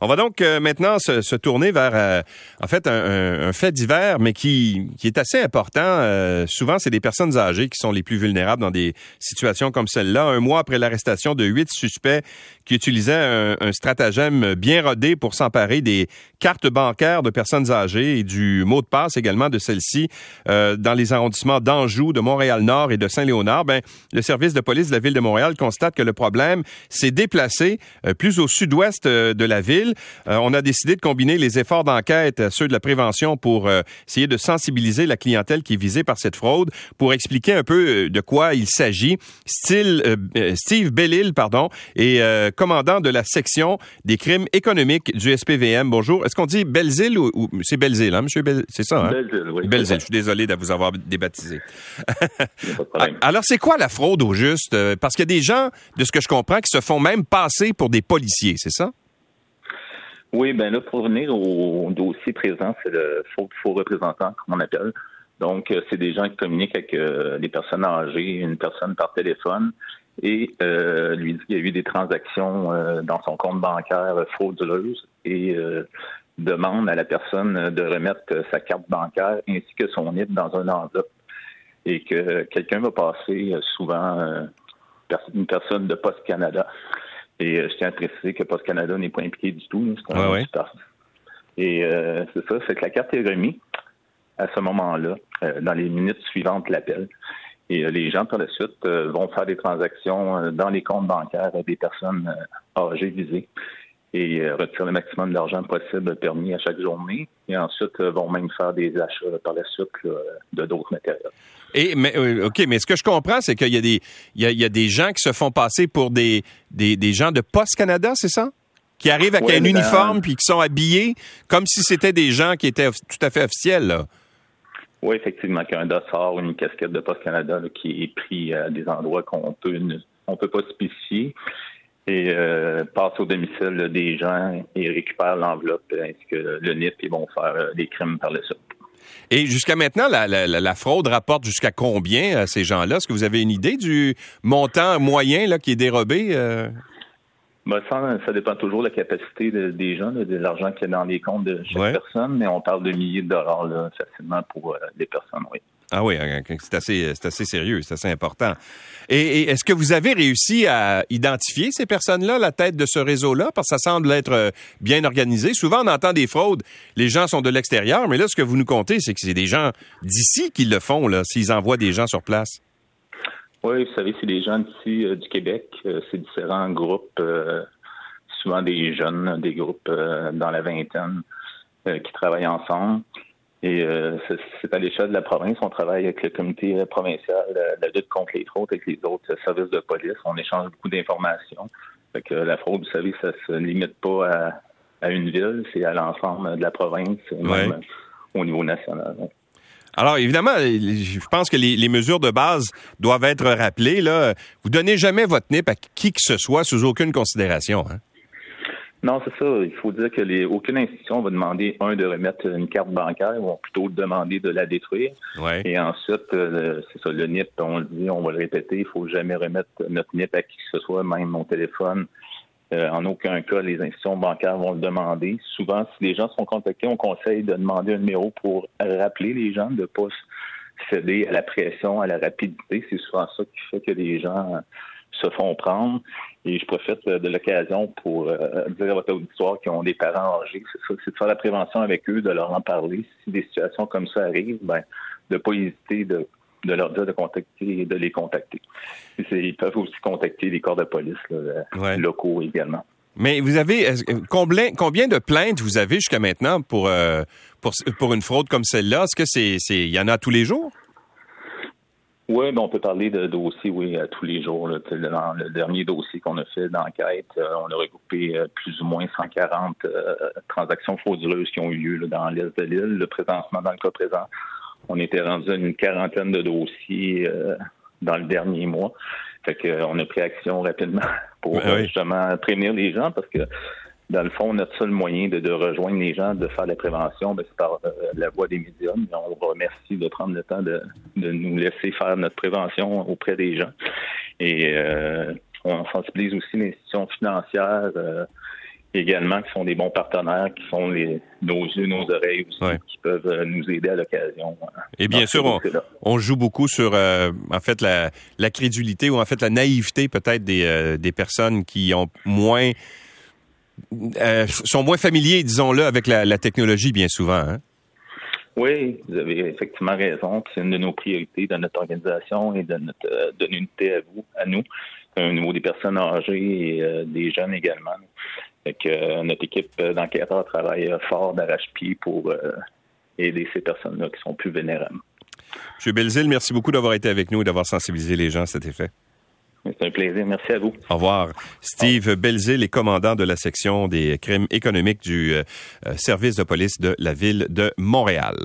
On va donc euh, maintenant se, tourner vers, euh, en fait, un, fait divers, mais qui, qui est assez important. Euh, souvent, c'est des personnes âgées qui sont les plus vulnérables dans des situations comme celle-là. Un mois après l'arrestation de huit suspects qui utilisaient un, un stratagème bien rodé pour s'emparer des cartes bancaires de personnes âgées et du mot de passe également de celles-ci dans les arrondissements d'Anjou, de Montréal-Nord et de Saint-Léonard, ben, le service de police de la ville de Montréal constate que le problème s'est déplacé plus au sud-ouest de la ville. Euh, on a décidé de combiner les efforts d'enquête, euh, ceux de la prévention, pour euh, essayer de sensibiliser la clientèle qui est visée par cette fraude, pour expliquer un peu de quoi il s'agit. Steve Bellil, pardon, est commandant de la section des crimes économiques du SPVM. Bonjour. Est-ce qu'on dit Belzil ou, c'est Belzil, hein, monsieur C'est ça, hein? Belzil, oui. Je suis désolé de vous avoir débaptisé. Alors, c'est quoi la fraude au juste? Parce qu'il y a des gens, de ce que je comprends, qui se font même passer pour des policiers, c'est ça? Oui, ben là, pour revenir au dossier présent, c'est le faux, faux représentant, comme on appelle. Donc, euh, c'est des gens qui communiquent avec euh, des personnes âgées, une personne par téléphone, et euh, lui dit qu'il y a eu des transactions euh, dans son compte bancaire frauduleuses et demande à la personne de remettre sa carte bancaire ainsi que son NIP dans un enveloppe. Et que quelqu'un va passer souvent une personne de Poste Canada et euh, je tiens à préciser que Post Canada n'est pas impliqué du tout. Et euh, c'est ça, c'est que la carte est remise à ce moment-là, euh, dans les minutes suivantes de l'appel. Et les gens, par la suite, vont faire des transactions dans les comptes bancaires des personnes âgées visées et euh, retirer le maximum d'argent possible permis à chaque journée. Et ensuite, euh, vont même faire des achats par la suite de d'autres matériels. Et mais euh, ok, mais ce que je comprends, c'est qu'il y a des il y a, des gens qui se font passer pour des des, des gens de Post Canada, c'est ça? Qui arrivent avec un uniforme puis qui sont habillés comme si c'était des gens qui étaient tout à fait officiels. Là. Oui, effectivement, qu'il y a un dossard ou une casquette de Post Canada qui est pris à des endroits qu'on peut on peut pas spécifier et euh, passent au domicile des gens et récupèrent l'enveloppe ainsi que le NIP et vont faire euh, des crimes par le suite. Et jusqu'à maintenant, la, fraude rapporte jusqu'à combien à ces gens-là? Est-ce que vous avez une idée du montant moyen là, qui est dérobé? Euh? Ben, ça, dépend toujours de la capacité des gens, de l'argent qu'il y a dans les comptes de chaque personne, mais on parle de milliers de dollars là, facilement pour les personnes, oui. Ah oui, hein, c'est assez, assez sérieux, c'est assez important. Et, est-ce que vous avez réussi à identifier ces personnes-là, la tête de ce réseau-là? Parce que ça semble être euh, bien organisé. Souvent, on entend des fraudes, les gens sont de l'extérieur, mais là, ce que vous nous comptez, c'est que c'est des gens d'ici qui le font, s'ils envoient des gens sur place. Oui, vous savez, c'est des gens d'ici euh, du Québec. Euh, c'est différents groupes, souvent des jeunes, des groupes dans la vingtaine qui travaillent ensemble. Et euh, c'est à l'échelle de la province. On travaille avec le comité provincial de la lutte contre les fraudes, avec les autres services de police. On échange beaucoup d'informations. Fait que la fraude, vous savez, ça se limite pas à, une ville, c'est à l'ensemble de la province, même au niveau national. Alors, évidemment, je pense que les, mesures de base doivent être rappelées. Là. Vous donnez jamais votre NIP à qui que ce soit sous aucune considération. Hein? Non, c'est ça. Il faut dire que les, aucune institution va demander, un, de remettre une carte bancaire, ils vont plutôt demander de la détruire. Et ensuite, euh, c'est ça, le NIP, on le dit, on va le répéter, il faut jamais remettre notre NIP à qui que ce soit, même mon téléphone. Euh, en aucun cas, les institutions bancaires vont le demander. Souvent, si les gens sont contactés, on conseille de demander un numéro pour rappeler les gens de ne pas céder à la pression, à la rapidité. C'est souvent ça qui fait que les gens se font prendre. Et je profite de l'occasion pour euh, dire à votre auditoire qui ont des parents âgés, c'est de faire la prévention avec eux, de leur en parler. Si des situations comme ça arrivent, ben, de ne pas hésiter de, leur dire de contacter de les contacter. Ils peuvent aussi contacter les corps de police locaux également. Mais vous avez combien, combien de plaintes vous avez jusqu'à maintenant pour, euh, pour, pour une fraude comme celle-là? Est-ce que c'est, c'est il y en a tous les jours? Oui, ben on peut parler de dossiers, oui, à tous les jours. Là. Dans le dernier dossier qu'on a fait d'enquête, euh, on a regroupé euh, plus ou moins 140 euh, transactions frauduleuses qui ont eu lieu dans l'est de l'île. Le présentement, dans le cas présent, on était rendu à une quarantaine de dossiers dans le dernier mois. Fait qu'on a pris action rapidement pour ben justement prévenir les gens parce que dans le fond, notre seul moyen de, rejoindre les gens, de faire la prévention, ben, c'est par euh, la voie des médias. On vous remercie de prendre le temps de, nous laisser faire notre prévention auprès des gens. Et euh, on sensibilise aussi l'institution financière euh, également qui sont des bons partenaires, qui sont les, nos yeux, nos oreilles aussi, qui peuvent euh, nous aider à l'occasion. Euh, Et bien sûr, on, joue beaucoup sur euh, en fait la, la, crédulité ou en fait la naïveté peut-être des, des personnes qui ont moins sont moins familiers, disons-le, avec la, la, technologie bien souvent. Hein? Oui, vous avez effectivement raison. C'est une de nos priorités dans notre organisation et de notre de l'unité à vous, à nous, au niveau des personnes âgées et des jeunes également. Euh, notre équipe d'enquêteurs travaille fort d'arrache-pied pour euh, aider ces personnes-là qui sont plus vénérables. M. Belzil, merci beaucoup d'avoir été avec nous et d'avoir sensibilisé les gens à cet effet. C'est un plaisir. Merci à vous. Au revoir. Steve Belzil est commandant de la section des crimes économiques du euh, service de police de la ville de Montréal.